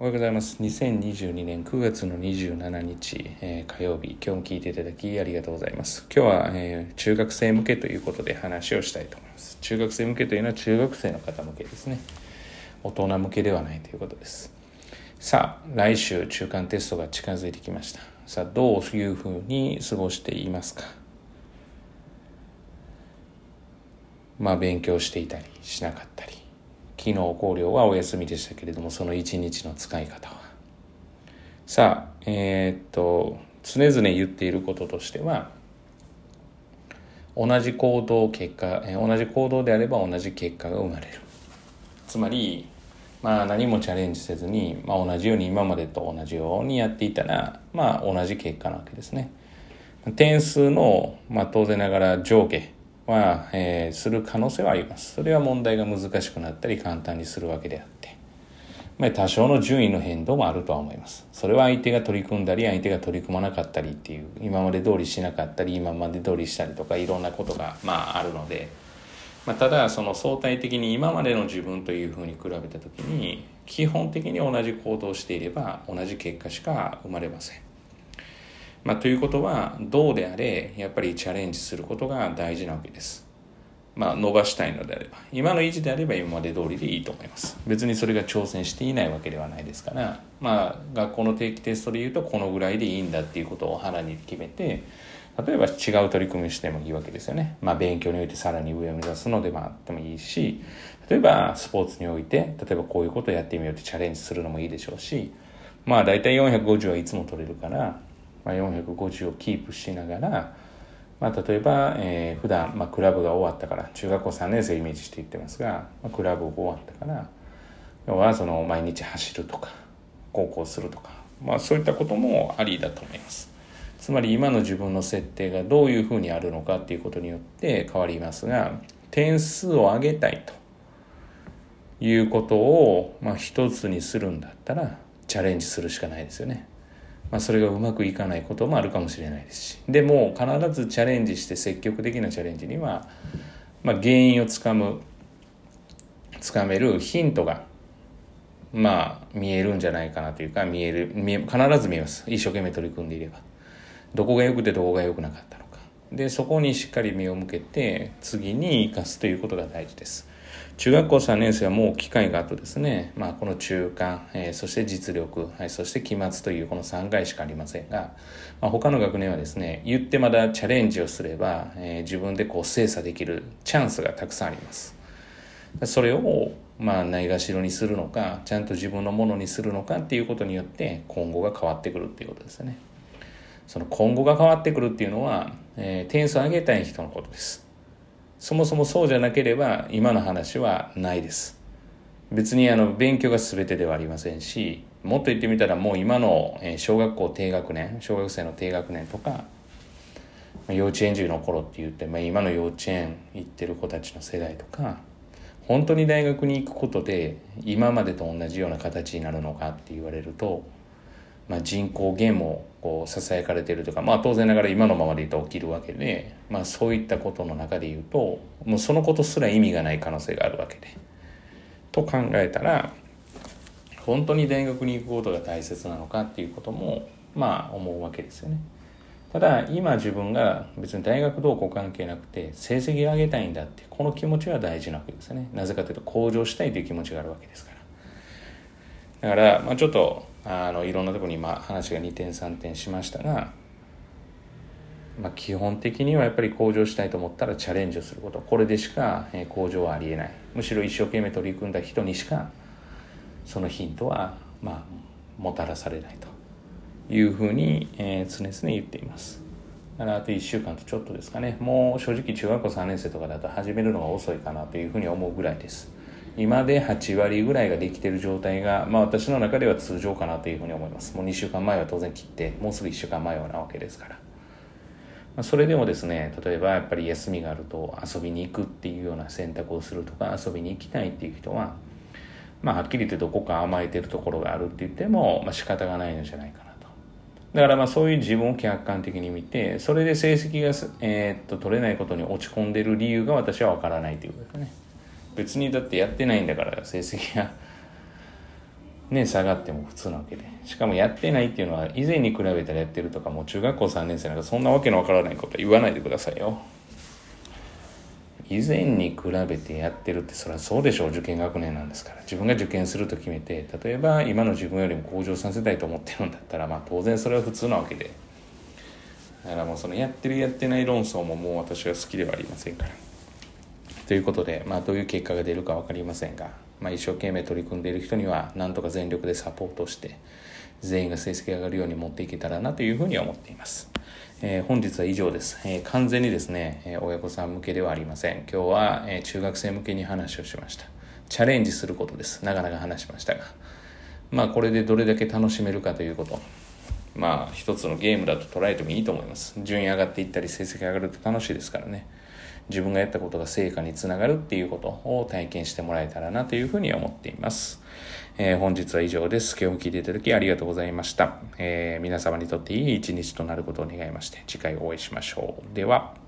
おはようございます。2022年9月の27日、えー、火曜日、今日も聞いていただきありがとうございます。今日は、えー、中学生向けということで話をしたいと思います。中学生向けというのは中学生の方向けですね。大人向けではないということです。さあ、来週中間テストが近づいてきました。さあ、どういうふうに過ごしていますか？まあ、勉強していたりしなかったり。昨日考慮はお休みでしたけれどもその一日の使い方は。さあえー、っと常々言っていることとしては同じ行動結果同じ行動であれば同じ結果が生まれる。つまりまあ何もチャレンジせずに、まあ、同じように今までと同じようにやっていたらまあ同じ結果なわけですね。点数の、まあ、当然ながら上下は、えー、する可能性はあります。それは問題が難しくなったり簡単にするわけであって。まあ、多少の順位の変動もあるとは思います。それは相手が取り組んだり、相手が取り組まなかったりっていう、今まで通りしなかったり、今まで通りしたりとか、いろんなことが、まあ、あるので、まあ、ただ、その相対的に今までの自分というふうに比べた時に、基本的に同じ行動をしていれば、同じ結果しか生まれません。まあ、ということはどうであれやっぱりチャレンジすることが大事なわけです。まあ、伸ばしたいのであれば。今の維持であれば今まで通りでいいと思います。別にそれが挑戦していないわけではないですから。まあ学校の定期テストで言うとこのぐらいでいいんだっていうことを腹に決めて例えば違う取り組みしてもいいわけですよね。まあ勉強においてさらに上を目指すのでもあってもいいし例えばスポーツにおいて例えばこういうことをやってみようってチャレンジするのもいいでしょうしまあ大体450はいつも取れるからまあ、450をキープしながら、まあ、例えば、えー、普段、まあ、クラブが終わったから中学校3年生イメージして言ってますが、まあ、クラブ終わったから要はその毎日走るとか高校するとか、まあ、そういったこともありだと思います。つまり今の自分の設定がどういうふうにあるのかっていうことによって変わりますが点数を上げたいということを、まあ、一つにするんだったらチャレンジするしかないですよね。まあ、それがうまくいかないこともあるかもしれないですし。でも必ずチャレンジして積極的なチャレンジには、まあ、原因をつかむつかめるヒントがまあ見えるんじゃないかなというか見える見え必ず見えます。一生懸命取り組んでいれば。どこが良くてどこが良くなかったのか。でそこにしっかり目を向けて次に生かすということが大事です。中学校3年生はもう機会があとですね、まあ、この中間、えー、そして実力、はい、そして期末というこの3回しかありませんが、まあ、他の学年はですね言ってまだチャレンジをすれば、えー、自分でこう精査できるチャンスがたくさんあります。それをまあないがしろにするのかちゃんと自分のものにするのかっていうことによって今後が変わってくるっていうことですね。その今後が変わってくるっていうのは、えー、点数上げたい人のことです。そもそもそうじゃなければ今の話はないです。別にあの勉強が全てではありませんしもっと言ってみたらもう今の小学校低学年小学生の低学年とか幼稚園児の頃って言って、まあ、今の幼稚園行ってる子たちの世代とか本当に大学に行くことで今までと同じような形になるのかって言われるとまあ、人口減もこうささやかれてるとか、まあ、当然ながら今のままで言うと起きるわけで、まあ、そういったことの中で言うともうそのことすら意味がない可能性があるわけで。と考えたら本当に大学に行くことが大切なのかっていうこともまあ思うわけですよね。ただ今自分が別に大学どうこう関係なくて成績を上げたいんだってこの気持ちは大事なわけですよね。なぜかというと向上したいという気持ちがあるわけですから。だから、まあ、ちょっとあのいろんなところに今話が2点3点しましたが、まあ、基本的にはやっぱり向上したいと思ったらチャレンジをすること。これでしか向上はありえない。むしろ一生懸命取り組んだ人にしかそのヒントはまあもたらされないというふうに、えー、常々言っています。だからあと1週間とちょっとですかね。もう正直中学校3年生とかだと始めるのが遅いかなというふうに思うぐらいです。今で8割ぐらいができてる状態が、まあ、私の中では通常かなというふうに思います。もう2週間前は当然切ってもうすぐ1週間前はなわけですから、まあ、それでもですね例えばやっぱり休みがあると遊びに行くっていうような選択をするとか遊びに行きたいっていう人はまあはっきり言ってどこか甘えてるところがあるって言っても、まあ、仕方がないのじゃないかなと。だからまあそういう自分を客観的に見てそれで成績が、えー、っと取れないことに落ち込んでる理由が私は分からないということですね。別にだってやってないんだから成績が ね、下がっても普通なわけで。しかもやってないっていうのは、以前に比べたらやってるとか、もう中学校3年生なんかそんなわけのわからないことは言わないでくださいよ。以前に比べてやってるってそれはそうでしょう受験学年なんですから自分が受験すると決めて例えば今の自分よりも向上させたいと思ってるんだったらまあ当然それは普通なわけでだからもうそのやってるやってない論争ももう私は好きではありませんからということでまあどういう結果が出るか分かりませんが、まあ、一生懸命取り組んでいる人にはなんとか全力でサポートして全員が成績上がるように持っていけたらなというふうに思っています。えー、本日は以上です。えー、完全にですね、えー、親御さん向けではありません。今日は、え中学生向けに話をしました。チャレンジすることです。なかなか話しましたが。まあこれでどれだけ楽しめるかということ。まあ一つのゲームだと捉えてもいいと思います。順位上がっていったり成績上がると楽しいですからね。自分がやったことが成果につながるっていうことを体験してもらえたらなというふうに思っています。えー、本日は以上です。今日も聞いていただきありがとうございました。えー、皆様にとっていい一日となることを願いまして、次回お会いしましょう。では。